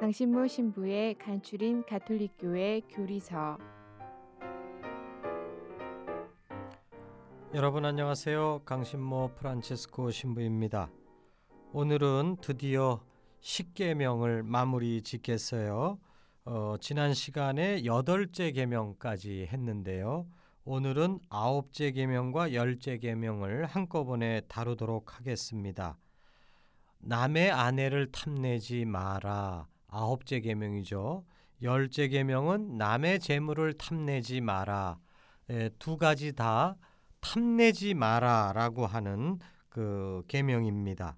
강신모 신부의 간추린 가톨릭교회 교리서 여러분 안녕하세요. 강신모 프란체스코 신부입니다. 오늘은 드디어 십계명을 마무리 짓겠어요. 어, 지난 시간에 여덟째 계명까지 했는데요. 오늘은 아홉째 계명과 열째 계명을 한꺼번에 다루도록 하겠습니다. 남의 아내를 탐내지 마라. 아홉째 계명이죠. 열째 계명은 남의 재물을 탐내지 마라. 에, 두 가지 다 탐내지 마라라고 하는 그 계명입니다.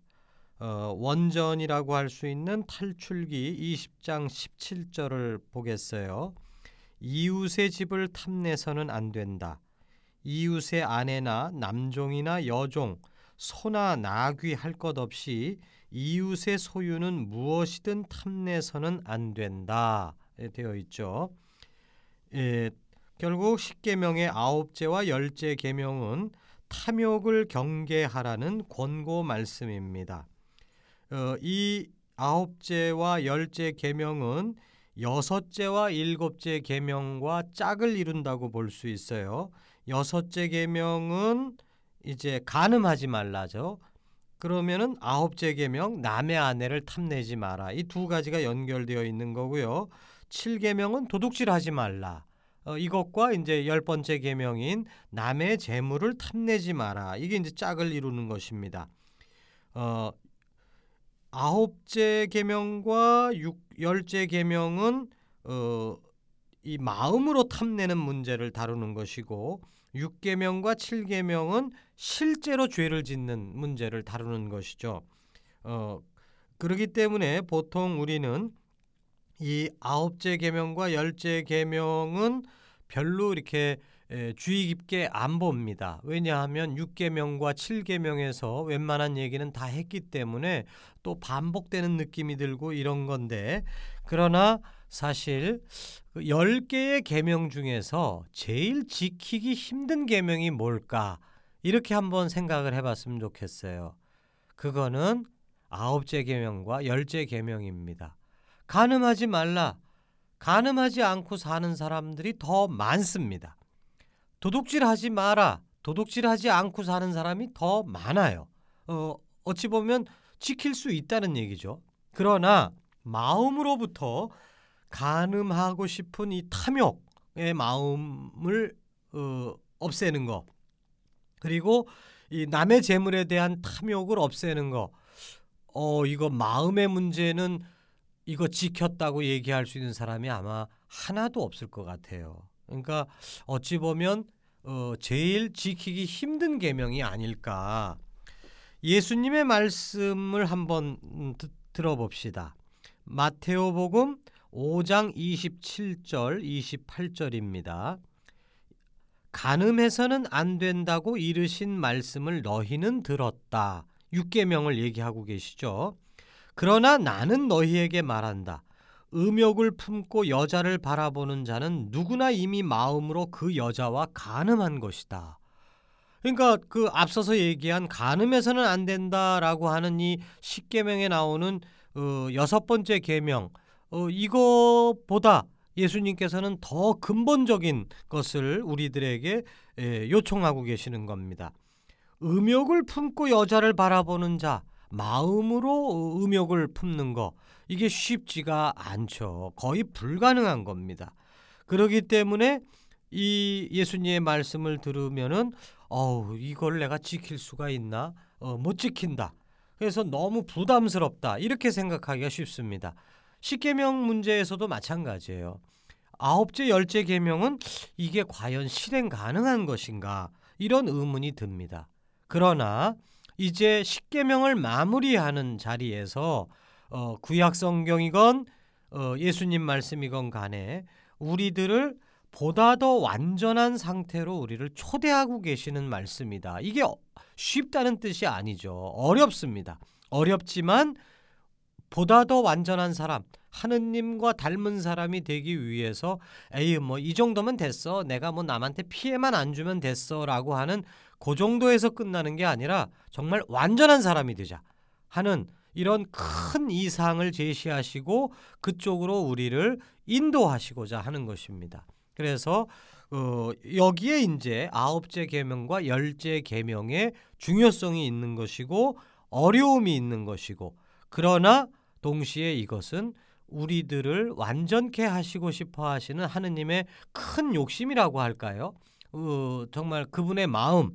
어, 원전이라고 할 수 있는 탈출기 20장 17절을 보겠어요. 이웃의 집을 탐내서는 안 된다. 이웃의 아내나 남종이나 여종, 소나 나귀 할 것 없이 이웃의 소유는 무엇이든 탐내서는 안 된다. 되어 있죠. 예, 결국 십계명의 아홉째와 열째 계명은 탐욕을 경계하라는 권고 말씀입니다. 어, 이 아홉째와 열째 계명은 여섯째와 일곱째 계명과 짝을 이룬다고 볼 수 있어요. 여섯째 계명은 이제 간음하지 말라죠. 그러면은 아홉째 계명 남의 아내를 탐내지 마라. 이 두 가지가 연결되어 있는 거고요. 7계명은 도둑질하지 말라. 어, 이것과 이제 열 번째 계명인 남의 재물을 탐내지 마라. 이게 이제 짝을 이루는 것입니다. 어, 아홉째 계명과 육 열째 계명은 어, 이 마음으로 탐내는 문제를 다루는 것이고 6계명과 7계명은 실제로 죄를 짓는 문제를 다루는 것이죠. 어, 그렇기 때문에 보통 우리는 이 아홉째 계명과 열째 계명은 별로 이렇게 주의 깊게 안 봅니다. 왜냐하면 6계명과 7계명에서 웬만한 얘기는 다 했기 때문에 또 반복되는 느낌이 들고 이런 건데 그러나 사실 10개의 그 계명 중에서 제일 지키기 힘든 계명이 뭘까? 이렇게 한번 생각을 해 봤으면 좋겠어요. 그거는 아홉째 계명과 열째 계명입니다. 간음하지 말라. 간음하지 않고 사는 사람들이 더 많습니다. 도둑질하지 마라. 도둑질하지 않고 사는 사람이 더 많아요. 어, 어찌 보면 지킬 수 있다는 얘기죠. 그러나 마음으로부터 간음하고 싶은 이 탐욕의 마음을 어, 없애는 거 그리고 이 남의 재물에 대한 탐욕을 없애는 거 어, 이거 마음의 문제는 이거 지켰다고 얘기할 수 있는 사람이 아마 하나도 없을 것 같아요. 그러니까 어찌 보면 어, 제일 지키기 힘든 계명이 아닐까. 예수님의 말씀을 한번 음, 들어봅시다. 마테오복음 5장 27절 28절입니다. 간음해서는 안 된다고 이르신 말씀을 너희는 들었다. 육계명을 얘기하고 계시죠. 그러나 나는 너희에게 말한다. 음욕을 품고 여자를 바라보는 자는 누구나 이미 마음으로 그 여자와 간음한 것이다. 그러니까 그 앞서서 얘기한 간음해서는 안 된다라고 하는 이 십계명에 나오는 어, 여섯 번째 계명 어, 이거보다 예수님께서는 더 근본적인 것을 우리들에게 에, 요청하고 계시는 겁니다. 음욕을 품고 여자를 바라보는 자 마음으로 음욕을 품는 거 이게 쉽지가 않죠. 거의 불가능한 겁니다. 그러기 때문에 이 예수님의 말씀을 들으면은 어우 이걸 내가 지킬 수가 있나? 어, 못 지킨다. 그래서 너무 부담스럽다. 이렇게 생각하기가 쉽습니다. 십계명 문제에서도 마찬가지예요. 아홉째 열째 계명은 이게 과연 실행 가능한 것인가? 이런 의문이 듭니다. 그러나 이제 십계명을 마무리하는 자리에서 어, 구약 성경이건 어, 예수님 말씀이건 간에 우리들을 보다 더 완전한 상태로 우리를 초대하고 계시는 말씀이다. 이게 쉽다는 뜻이 아니죠. 어렵습니다. 어렵지만 보다 더 완전한 사람, 하느님과 닮은 사람이 되기 위해서 에이 뭐 이 정도면 됐어. 내가 뭐 남한테 피해만 안 주면 됐어라고 하는 그 정도에서 끝나는 게 아니라 정말 완전한 사람이 되자 하는 이런 큰 이상을 제시하시고 그쪽으로 우리를 인도하시고자 하는 것입니다. 그래서 어, 여기에 이제 아홉째 계명과 열째 계명의 중요성이 있는 것이고 어려움이 있는 것이고 그러나 동시에 이것은 우리들을 완전케 하시고 싶어 하시는 하느님의 큰 욕심이라고 할까요? 어, 정말 그분의 마음,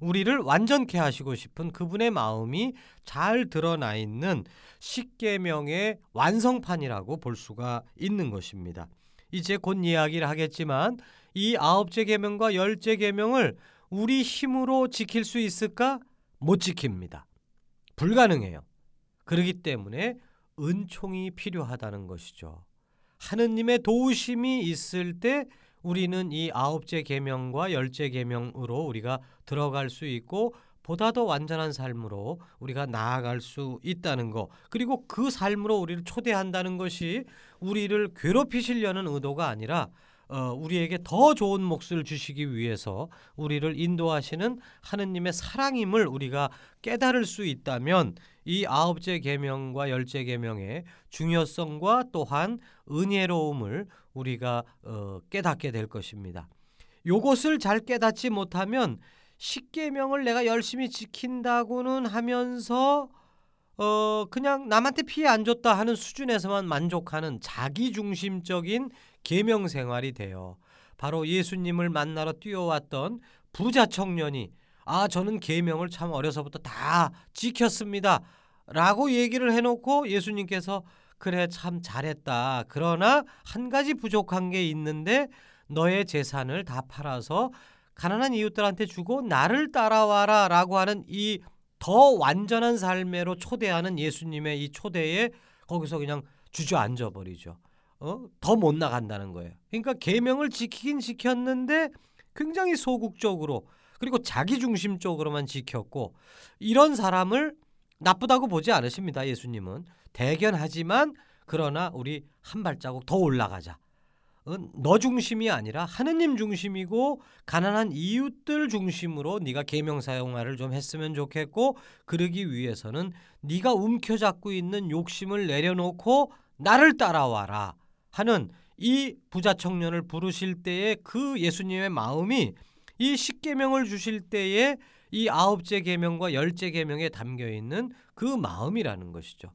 우리를 완전케 하시고 싶은 그분의 마음이 잘 드러나 있는 십계명의 완성판이라고 볼 수가 있는 것입니다. 이제 곧 이야기를 하겠지만 이 아홉째 계명과 열째 계명을 우리 힘으로 지킬 수 있을까? 못 지킵니다. 불가능해요. 그렇기 때문에 은총이 필요하다는 것이죠. 하느님의 도우심이 있을 때 우리는 이 아홉째 계명과 열째 계명으로 우리가 들어갈 수 있고 보다 더 완전한 삶으로 우리가 나아갈 수 있다는 것 그리고 그 삶으로 우리를 초대한다는 것이 우리를 괴롭히시려는 의도가 아니라 어, 우리에게 더 좋은 몫을 주시기 위해서 우리를 인도하시는 하느님의 사랑임을 우리가 깨달을 수 있다면 이 아홉째 계명과 열째 계명의 중요성과 또한 은혜로움을 우리가 어, 깨닫게 될 것입니다. 요것을 잘 깨닫지 못하면 십계명을 내가 열심히 지킨다고는 하면서 어 그냥 남한테 피해 안 줬다 하는 수준에서만 만족하는 자기 중심적인 계명 생활이 돼요. 바로 예수님을 만나러 뛰어왔던 부자 청년이 아 저는 계명을 참 어려서부터 다 지켰습니다. 라고 얘기를 해놓고 예수님께서 그래 참 잘했다. 그러나 한 가지 부족한 게 있는데 너의 재산을 다 팔아서 가난한 이웃들한테 주고 나를 따라와라 라고 하는 이 더 완전한 삶으로 초대하는 예수님의 이 초대에 거기서 그냥 주저앉아 버리죠. 어? 더 못 나간다는 거예요. 그러니까 계명을 지키긴 지켰는데 굉장히 소극적으로 그리고 자기 중심적으로만 지켰고 이런 사람을 나쁘다고 보지 않으십니다. 예수님은 대견하지만 그러나 우리 한 발자국 더 올라가자. 너 중심이 아니라 하느님 중심이고 가난한 이웃들 중심으로 네가 계명 사용화를 좀 했으면 좋겠고 그러기 위해서는 네가 움켜잡고 있는 욕심을 내려놓고 나를 따라와라 하는 이 부자 청년을 부르실 때의 그 예수님의 마음이 이 십계명을 주실 때에 이 아홉째 계명과 열째 계명에 담겨 있는 그 마음이라는 것이죠.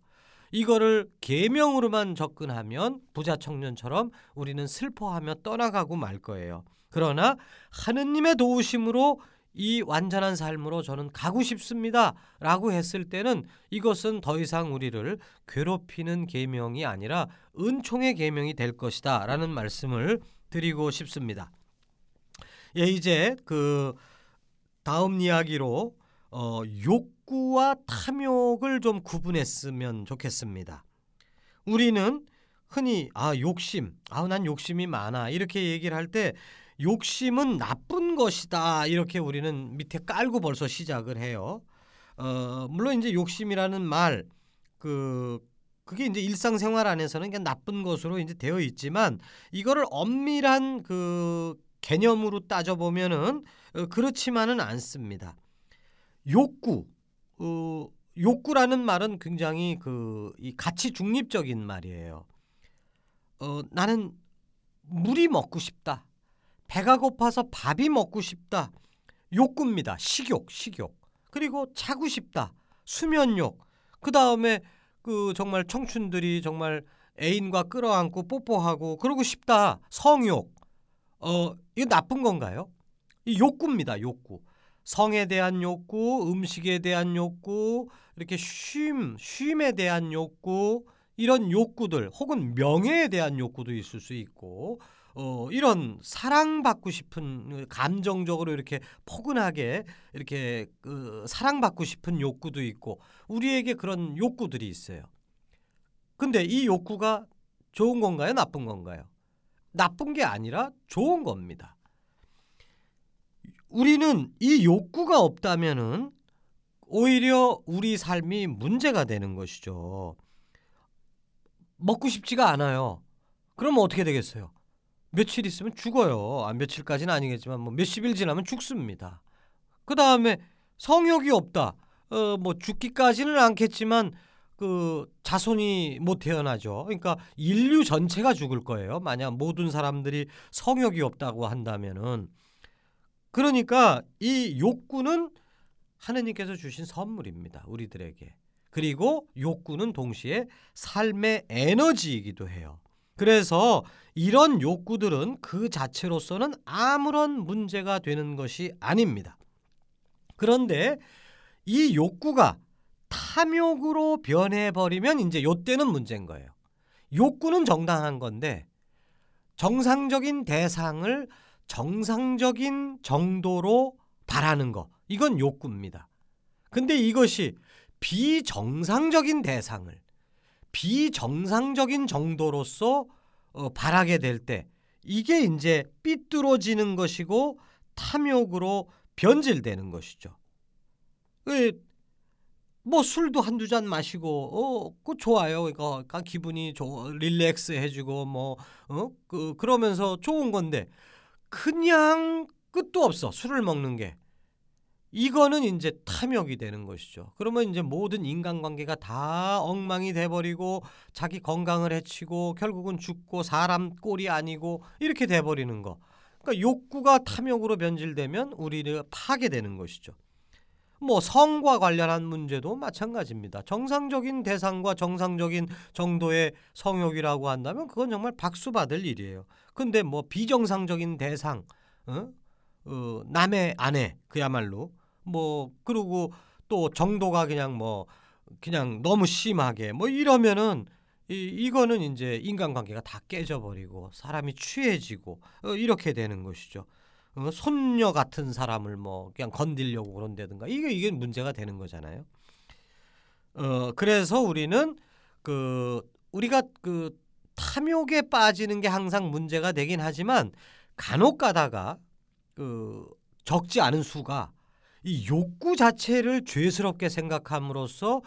이거를 계명으로만 접근하면 부자 청년처럼 우리는 슬퍼하며 떠나가고 말 거예요. 그러나 하느님의 도우심으로 이 완전한 삶으로 저는 가고 싶습니다. 라고 했을 때는 이것은 더 이상 우리를 괴롭히는 계명이 아니라 은총의 계명이 될 것이다. 라는 말씀을 드리고 싶습니다. 예, 이제 그 다음 이야기로 어, 욕구와 탐욕을 좀 구분했으면 좋겠습니다. 우리는 흔히 아 욕심, 아난 욕심이 많아 이렇게 얘기를 할 때 욕심은 나쁜 것이다 이렇게 우리는 밑에 깔고 벌써 시작을 해요. 어, 물론 이제 욕심이라는 말 그 그게 이제 일상생활 안에서는 그냥 나쁜 것으로 이제 되어 있지만 이거를 엄밀한 그 개념으로 따져 보면은 어, 그렇지만은 않습니다. 욕구, 어, 욕구라는 말은 굉장히 그 이 가치 중립적인 말이에요. 어, 나는 물이 먹고 싶다. 배가 고파서 밥이 먹고 싶다. 욕구입니다. 식욕, 식욕. 그리고 자고 싶다. 수면욕. 그 다음에 그 정말 청춘들이 정말 애인과 끌어안고 뽀뽀하고 그러고 싶다. 성욕. 어, 이거 나쁜 건가요? 이 욕구입니다. 욕구. 성에 대한 욕구, 음식에 대한 욕구, 이렇게 쉼, 쉼에 대한 욕구, 이런 욕구들 혹은 명예에 대한 욕구도 있을 수 있고 어, 이런 사랑받고 싶은 감정적으로 이렇게 포근하게 이렇게 그 사랑받고 싶은 욕구도 있고 우리에게 그런 욕구들이 있어요. 근데 이 욕구가 좋은 건가요? 나쁜 건가요? 나쁜 게 아니라 좋은 겁니다. 우리는 이 욕구가 없다면은 오히려 우리 삶이 문제가 되는 것이죠. 먹고 싶지가 않아요. 그러면 어떻게 되겠어요? 며칠 있으면 죽어요. 아, 며칠까지는 아니겠지만 뭐 몇십일 지나면 죽습니다. 그 다음에 성욕이 없다. 어, 뭐 죽기까지는 않겠지만 그 자손이 못 태어나죠. 그러니까 인류 전체가 죽을 거예요. 만약 모든 사람들이 성욕이 없다고 한다면은 그러니까 이 욕구는 하느님께서 주신 선물입니다. 우리들에게. 그리고 욕구는 동시에 삶의 에너지이기도 해요. 그래서 이런 욕구들은 그 자체로서는 아무런 문제가 되는 것이 아닙니다. 그런데 이 욕구가 탐욕으로 변해버리면 이제 요때는 문제인 거예요. 욕구는 정당한 건데 정상적인 대상을 정상적인 정도로 바라는 거 이건 욕구입니다. 근데 이것이 비정상적인 대상을 비정상적인 정도로서 어, 바라게 될 때 이게 이제 삐뚤어지는 것이고 탐욕으로 변질되는 것이죠. 뭐 술도 한두 잔 마시고 어그 좋아요. 그러니까 기분이 좋 릴렉스 해주고 뭐어그 그러면서 좋은 건데 그냥 끝도 없어 술을 먹는 게 이거는 이제 탐욕이 되는 것이죠. 그러면 이제 모든 인간관계가 다 엉망이 돼버리고 자기 건강을 해치고 결국은 죽고 사람 꼴이 아니고 이렇게 돼버리는 거. 그러니까 욕구가 탐욕으로 변질되면 우리를 파괴되는 것이죠. 뭐 성과 관련한 문제도 마찬가지입니다. 정상적인 대상과 정상적인 정도의 성욕이라고 한다면 그건 정말 박수 받을 일이에요. 근데 뭐 비정상적인 대상, 어? 어, 남의 아내 그야말로 뭐 그리고 또 정도가 그냥 뭐 그냥 너무 심하게 뭐 이러면은 이, 이거는 이제 인간관계가 다 깨져버리고 사람이 취해지고 어, 이렇게 되는 것이죠. 어, 손녀 같은 사람을 뭐 그냥 건들려고 그런다든가 이게 이게 문제가 되는 거잖아요. 어 그래서 우리는 그 우리가 그 탐욕에 빠지는 게 항상 문제가 되긴 하지만 간혹 가다가 그 적지 않은 수가 이 욕구 자체를 죄스럽게 생각함으로써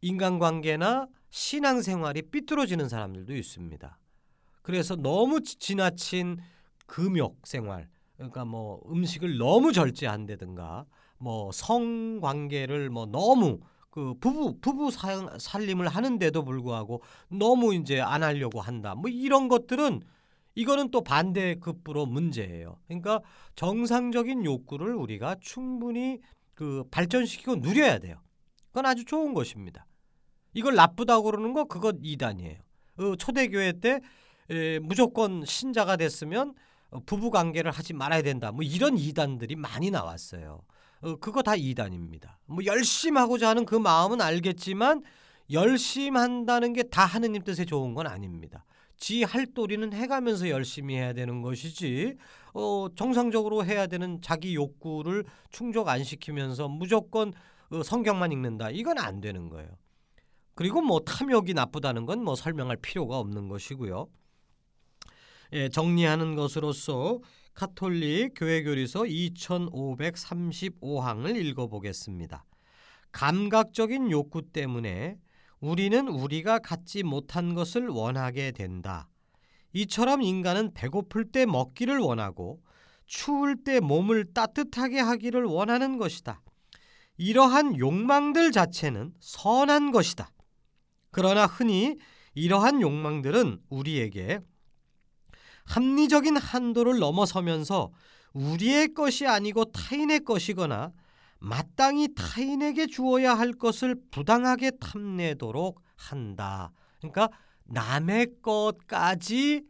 인간관계나 신앙생활이 삐뚤어지는 사람들도 있습니다. 그래서 너무 지나친 금욕 생활, 그러니까 뭐 음식을 너무 절제한다든가 뭐 성관계를 뭐 너무 그 부부 부부 살림을 하는데도 불구하고 너무 이제 안 하려고 한다. 뭐 이런 것들은 이거는 또 반대급부로 문제예요. 그러니까 정상적인 욕구를 우리가 충분히 그 발전시키고 누려야 돼요. 그건 아주 좋은 것입니다. 이걸 나쁘다고 그러는 거 그것 이단이에요. 어, 초대교회 때 에, 무조건 신자가 됐으면 어, 부부 관계를 하지 말아야 된다. 뭐 이런 이단들이 많이 나왔어요. 어, 그거 다 이단입니다. 뭐 열심히 하고자 하는 그 마음은 알겠지만 열심히 한다는 게 다 하느님 뜻에 좋은 건 아닙니다. 지 할 도리는 해가면서 열심히 해야 되는 것이지 어, 정상적으로 해야 되는 자기 욕구를 충족 안 시키면서 무조건 어, 성경만 읽는다 이건 안 되는 거예요. 그리고 뭐 탐욕이 나쁘다는 건 뭐 설명할 필요가 없는 것이고요. 예, 정리하는 것으로서 카톨릭 교회교리서 2535항을 읽어보겠습니다. 감각적인 욕구 때문에 우리는 우리가 갖지 못한 것을 원하게 된다. 이처럼 인간은 배고플 때 먹기를 원하고 추울 때 몸을 따뜻하게 하기를 원하는 것이다. 이러한 욕망들 자체는 선한 것이다. 그러나 흔히 이러한 욕망들은 우리에게 합리적인 한도를 넘어서면서 우리의 것이 아니고 타인의 것이거나 마땅히 타인에게 주어야 할 것을 부당하게 탐내도록 한다. 그러니까 남의 것까지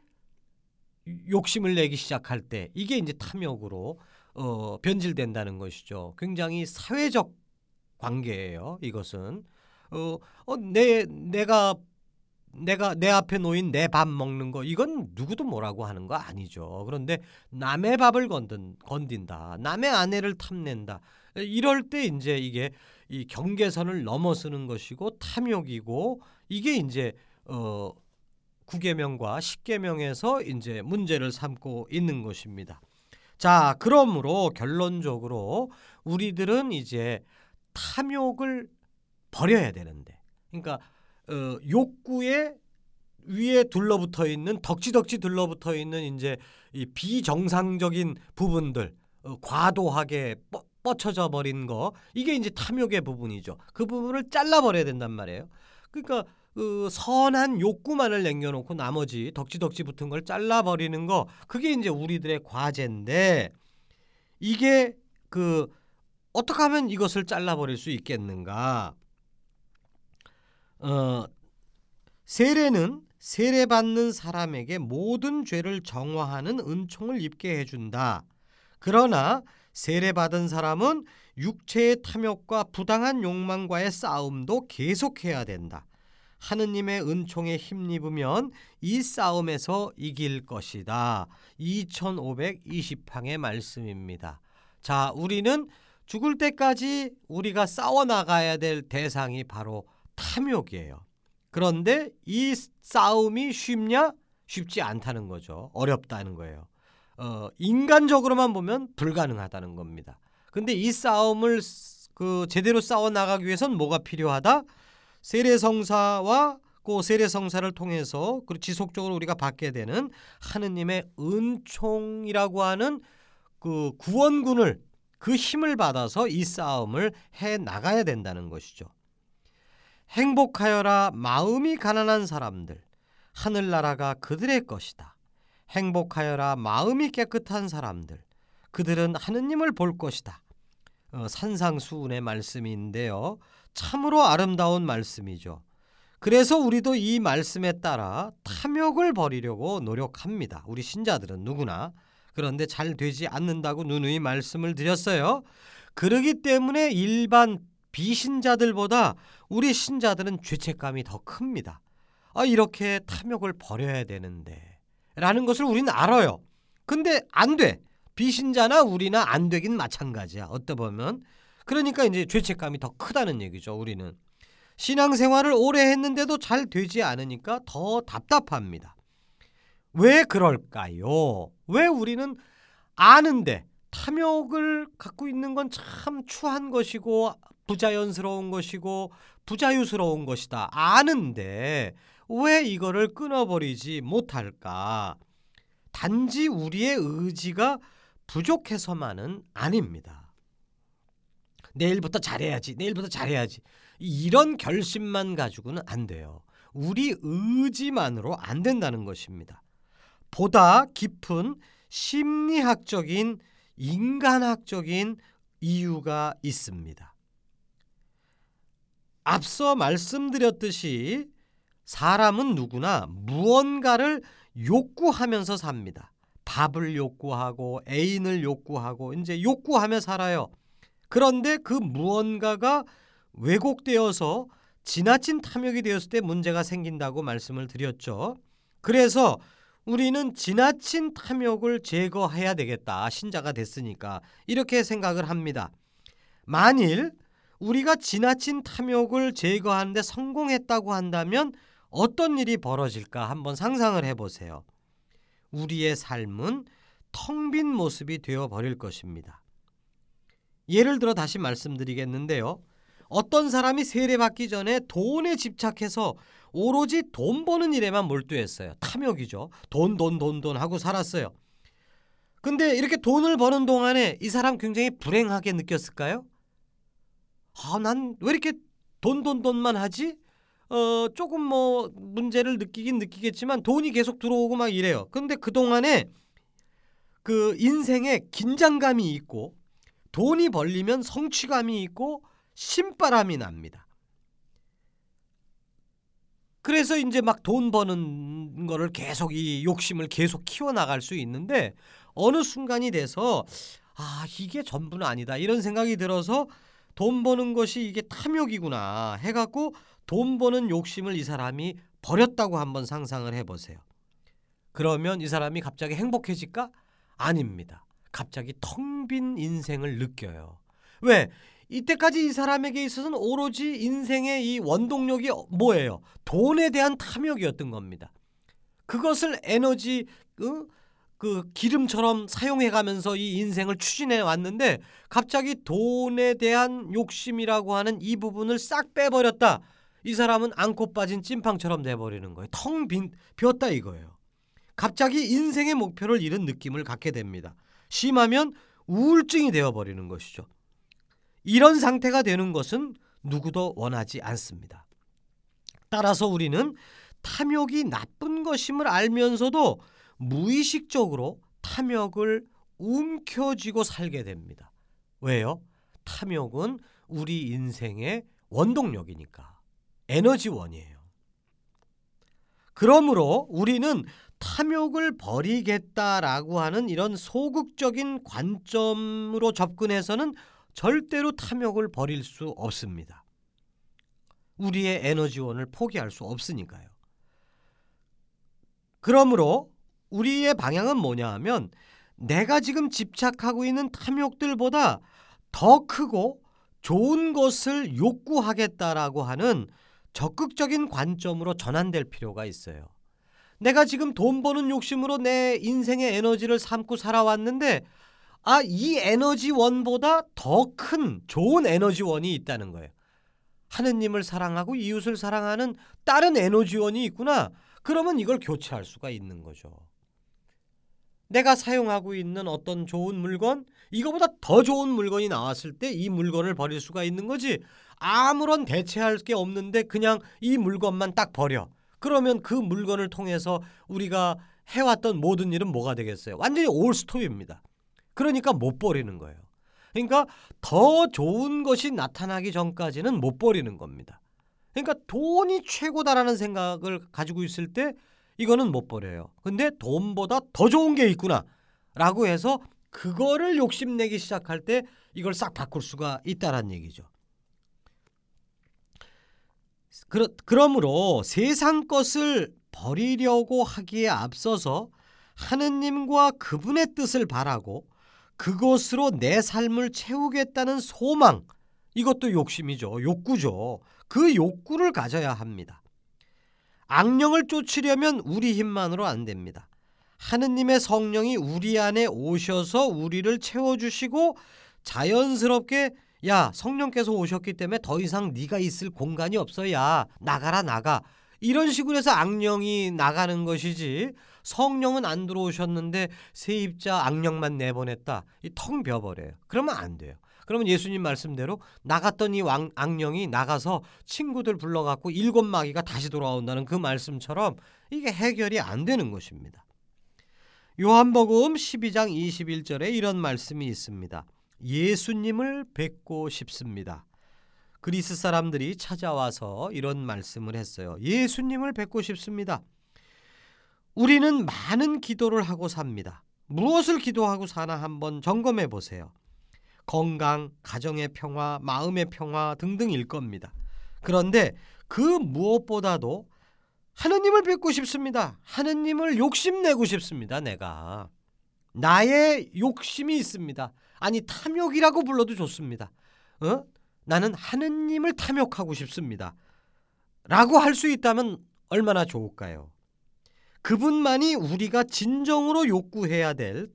욕심을 내기 시작할 때 이게 이제 탐욕으로 어, 변질된다는 것이죠. 굉장히 사회적 관계예요. 이것은 어, 어, 내 내가 내가 내 앞에 놓인 내 밥 먹는 거 이건 누구도 뭐라고 하는 거 아니죠. 그런데 남의 밥을 건든, 건딘다. 남의 아내를 탐낸다. 이럴 때 이제 이게 이 경계선을 넘어서는 것이고 탐욕이고 이게 이제 어 구계명과 십계명에서 이제 문제를 삼고 있는 것입니다. 자, 그러므로 결론적으로 우리들은 이제 탐욕을 버려야 되는데, 그러니까 어, 욕구에 위에 둘러붙어 있는 덕지덕지 둘러붙어 있는 이제 이 비정상적인 부분들 어, 과도하게 뻗, 뻗쳐져 버린 거 이게 이제 탐욕의 부분이죠. 그 부분을 잘라 버려야 된단 말이에요. 그러니까 그 선한 욕구만을 남겨놓고 나머지 덕지덕지 붙은 걸 잘라 버리는 거 그게 이제 우리들의 과제인데 이게 그 어떻게 하면 이것을 잘라 버릴 수 있겠는가? 어, 세례는 세례받는 사람에게 모든 죄를 정화하는 은총을 입게 해준다. 그러나 세례받은 사람은 육체의 탐욕과 부당한 욕망과의 싸움도 계속해야 된다. 하느님의 은총에 힘입으면 이 싸움에서 이길 것이다. 2520항의 말씀입니다. 자, 우리는 죽을 때까지 우리가 싸워 나가야 될 대상이 바로 탐욕이에요. 그런데 이 싸움이 쉽냐? 쉽지 않다는 거죠. 어렵다는 거예요. 어, 인간적으로만 보면 불가능하다는 겁니다. 근데 이 싸움을 그 제대로 싸워 나가기 위해선 뭐가 필요하다? 세례성사와 그 세례성사를 통해서 그 지속적으로 우리가 받게 되는 하느님의 은총이라고 하는 그 구원군을 그 힘을 받아서 이 싸움을 해 나가야 된다는 것이죠. 행복하여라 마음이 가난한 사람들 하늘나라가 그들의 것이다. 행복하여라 마음이 깨끗한 사람들 그들은 하느님을 볼 것이다. 어, 산상수훈의 말씀인데요. 참으로 아름다운 말씀이죠. 그래서 우리도 이 말씀에 따라 탐욕을 버리려고 노력합니다. 우리 신자들은 누구나 그런데 잘 되지 않는다고 누누이 말씀을 드렸어요. 그러기 때문에 일반 비신자들보다 우리 신자들은 죄책감이 더 큽니다. 아, 이렇게 탐욕을 버려야 되는데. 라는 것을 우리는 알아요. 근데 안 돼. 비신자나 우리나 안 되긴 마찬가지야. 어떠 보면. 그러니까 이제 죄책감이 더 크다는 얘기죠, 우리는. 신앙생활을 오래 했는데도 잘 되지 않으니까 더 답답합니다. 왜 그럴까요? 왜 우리는 아는데 탐욕을 갖고 있는 건 참 추한 것이고 부자연스러운 것이고 부자유스러운 것이다. 아는데 왜 이거를 끊어버리지 못할까? 단지 우리의 의지가 부족해서만은 아닙니다. 내일부터 잘해야지, 내일부터 잘해야지. 이런 결심만 가지고는 안 돼요. 우리 의지만으로 안 된다는 것입니다. 보다 깊은 심리학적인 인간학적인 이유가 있습니다. 앞서 말씀드렸듯이 사람은 누구나 무언가를 욕구하면서 삽니다. 밥을 욕구하고 애인을 욕구하고 이제 욕구하며 살아요. 그런데 그 무언가가 왜곡되어서 지나친 탐욕이 되었을 때 문제가 생긴다고 말씀을 드렸죠. 그래서 우리는 지나친 탐욕을 제거해야 되겠다. 신자가 됐으니까. 이렇게 생각을 합니다. 만일 우리가 지나친 탐욕을 제거하는데 성공했다고 한다면 어떤 일이 벌어질까 한번 상상을 해보세요. 우리의 삶은 텅 빈 모습이 되어 버릴 것입니다. 예를 들어 다시 말씀드리겠는데요. 어떤 사람이 세례받기 전에 돈에 집착해서 오로지 돈 버는 일에만 몰두했어요. 탐욕이죠. 돈, 돈, 돈, 돈 하고 살았어요. 근데 이렇게 돈을 버는 동안에 이 사람 굉장히 불행하게 느꼈을까요? 아, 난 왜 이렇게 돈, 돈, 돈만 하지? 어, 조금 뭐 문제를 느끼긴 느끼겠지만 돈이 계속 들어오고 막 이래요. 근데 그동안에 그 인생에 긴장감이 있고 돈이 벌리면 성취감이 있고 신바람이 납니다. 그래서 이제 막 돈 버는 거를 계속 이 욕심을 계속 키워 나갈 수 있는데 어느 순간이 돼서 아, 이게 전부는 아니다. 이런 생각이 들어서 돈 버는 것이 이게 탐욕이구나 해 갖고 돈 버는 욕심을 이 사람이 버렸다고 한번 상상을 해 보세요. 그러면 이 사람이 갑자기 행복해질까? 아닙니다. 갑자기 텅 빈 인생을 느껴요. 왜? 이때까지 이 사람에게 있어서는 오로지 인생의 이 원동력이 뭐예요? 돈에 대한 탐욕이었던 겁니다. 그것을 에너지 어? 그 기름처럼 사용해 가면서 이 인생을 추진해 왔는데 갑자기 돈에 대한 욕심이라고 하는 이 부분을 싹 빼버렸다. 이 사람은 안고 빠진 찐빵처럼 돼 버리는 거예요. 텅 빈 비었다 이거예요. 갑자기 인생의 목표를 잃은 느낌을 갖게 됩니다. 심하면 우울증이 되어 버리는 것이죠. 이런 상태가 되는 것은 누구도 원하지 않습니다. 따라서 우리는 탐욕이 나쁜 것임을 알면서도 무의식적으로 탐욕을 움켜쥐고 살게 됩니다. 왜요? 탐욕은 우리 인생의 원동력이니까 에너지원이에요. 그러므로 우리는 탐욕을 버리겠다라고 하는 이런 소극적인 관점으로 접근해서는 절대로 탐욕을 버릴 수 없습니다. 우리의 에너지원을 포기할 수 없으니까요. 그러므로 우리의 방향은 뭐냐 하면 내가 지금 집착하고 있는 탐욕들보다 더 크고 좋은 것을 욕구하겠다라고 하는 적극적인 관점으로 전환될 필요가 있어요. 내가 지금 돈 버는 욕심으로 내 인생의 에너지를 삼고 살아왔는데 아, 이 에너지원보다 더 큰 좋은 에너지원이 있다는 거예요. 하느님을 사랑하고 이웃을 사랑하는 다른 에너지원이 있구나. 그러면 이걸 교체할 수가 있는 거죠. 내가 사용하고 있는 어떤 좋은 물건, 이거보다 더 좋은 물건이 나왔을 때 이 물건을 버릴 수가 있는 거지. 아무런 대체할 게 없는데 그냥 이 물건만 딱 버려. 그러면 그 물건을 통해서 우리가 해왔던 모든 일은 뭐가 되겠어요? 완전히 올스톱입니다. 그러니까 못 버리는 거예요. 그러니까 더 좋은 것이 나타나기 전까지는 못 버리는 겁니다. 그러니까 돈이 최고다라는 생각을 가지고 있을 때 이거는 못 버려요. 근데 돈보다 더 좋은 게 있구나. 라고 해서 그거를 욕심내기 시작할 때 이걸 싹 바꿀 수가 있다란 얘기죠. 그러, 그러므로 세상 것을 버리려고 하기에 앞서서 하느님과 그분의 뜻을 바라고 그것으로 내 삶을 채우겠다는 소망 이것도 욕심이죠. 욕구죠. 그 욕구를 가져야 합니다. 악령을 쫓으려면 우리 힘만으로 안 됩니다. 하느님의 성령이 우리 안에 오셔서 우리를 채워주시고 자연스럽게 야 성령께서 오셨기 때문에 더 이상 네가 있을 공간이 없어야 나가라 나가. 이런 식으로 해서 악령이 나가는 것이지 성령은 안 들어오셨는데 세입자 악령만 내보냈다. 텅 비어버려요. 그러면 안 돼요 그러면 예수님 말씀대로 나갔던 이 왕, 악령이 나가서 친구들 불러갖고 일곱 마귀가 다시 돌아온다는 그 말씀처럼 이게 해결이 안 되는 것입니다. 요한복음 12장 21절에 이런 말씀이 있습니다. 예수님을 뵙고 싶습니다. 그리스 사람들이 찾아와서 이런 말씀을 했어요. 예수님을 뵙고 싶습니다. 우리는 많은 기도를 하고 삽니다. 무엇을 기도하고 사나 한번 점검해 보세요. 건강, 가정의 평화, 마음의 평화 등등일 겁니다. 그런데 그 무엇보다도 하느님을 뵙고 싶습니다. 하느님을 욕심내고 싶습니다. 내가. 나의 욕심이 있습니다. 아니 탐욕이라고 불러도 좋습니다. 어? 나는 하느님을 탐욕하고 싶습니다. 라고 할 수 있다면 얼마나 좋을까요? 그분만이 우리가 진정으로 욕구해야 될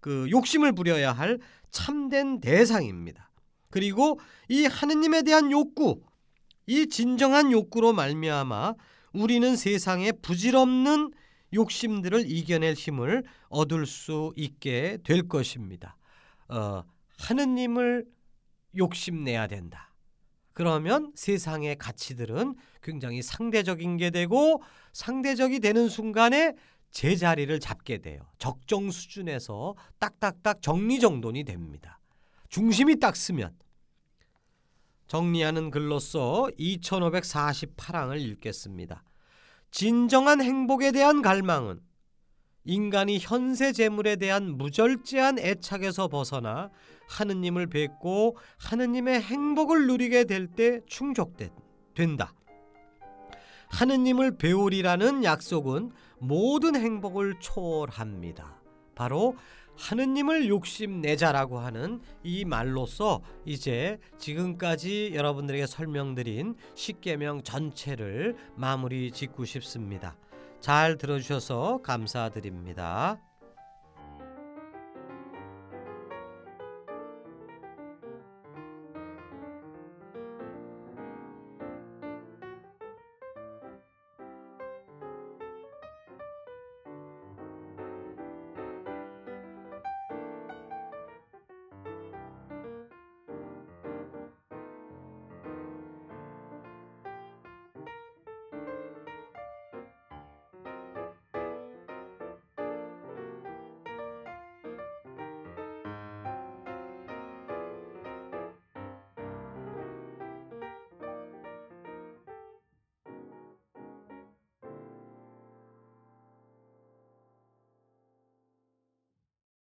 그 욕심을 부려야 할 참된 대상입니다. 그리고 이 하느님에 대한 욕구, 이 진정한 욕구로 말미암아 우리는 세상의 부질없는 욕심들을 이겨낼 힘을 얻을 수 있게 될 것입니다. 어, 하느님을 욕심내야 된다. 그러면 세상의 가치들은 굉장히 상대적인 게 되고 상대적이 되는 순간에 제 자리를 잡게 돼요. 적정 수준에서 딱딱딱 정리정돈이 됩니다. 중심이 딱 쓰면 정리하는 글로써 2548항을 읽겠습니다. 진정한 행복에 대한 갈망은 인간이 현세 재물에 대한 무절제한 애착에서 벗어나 하느님을 뵙고 하느님의 행복을 누리게 될 때 충족된다. 하느님을 배우리라는 약속은 모든 행복을 초월합니다. 바로 하느님을 욕심내자라고 하는 이 말로써 이제 지금까지 여러분들에게 설명드린 십계명 전체를 마무리 짓고 싶습니다. 잘 들어주셔서 감사드립니다.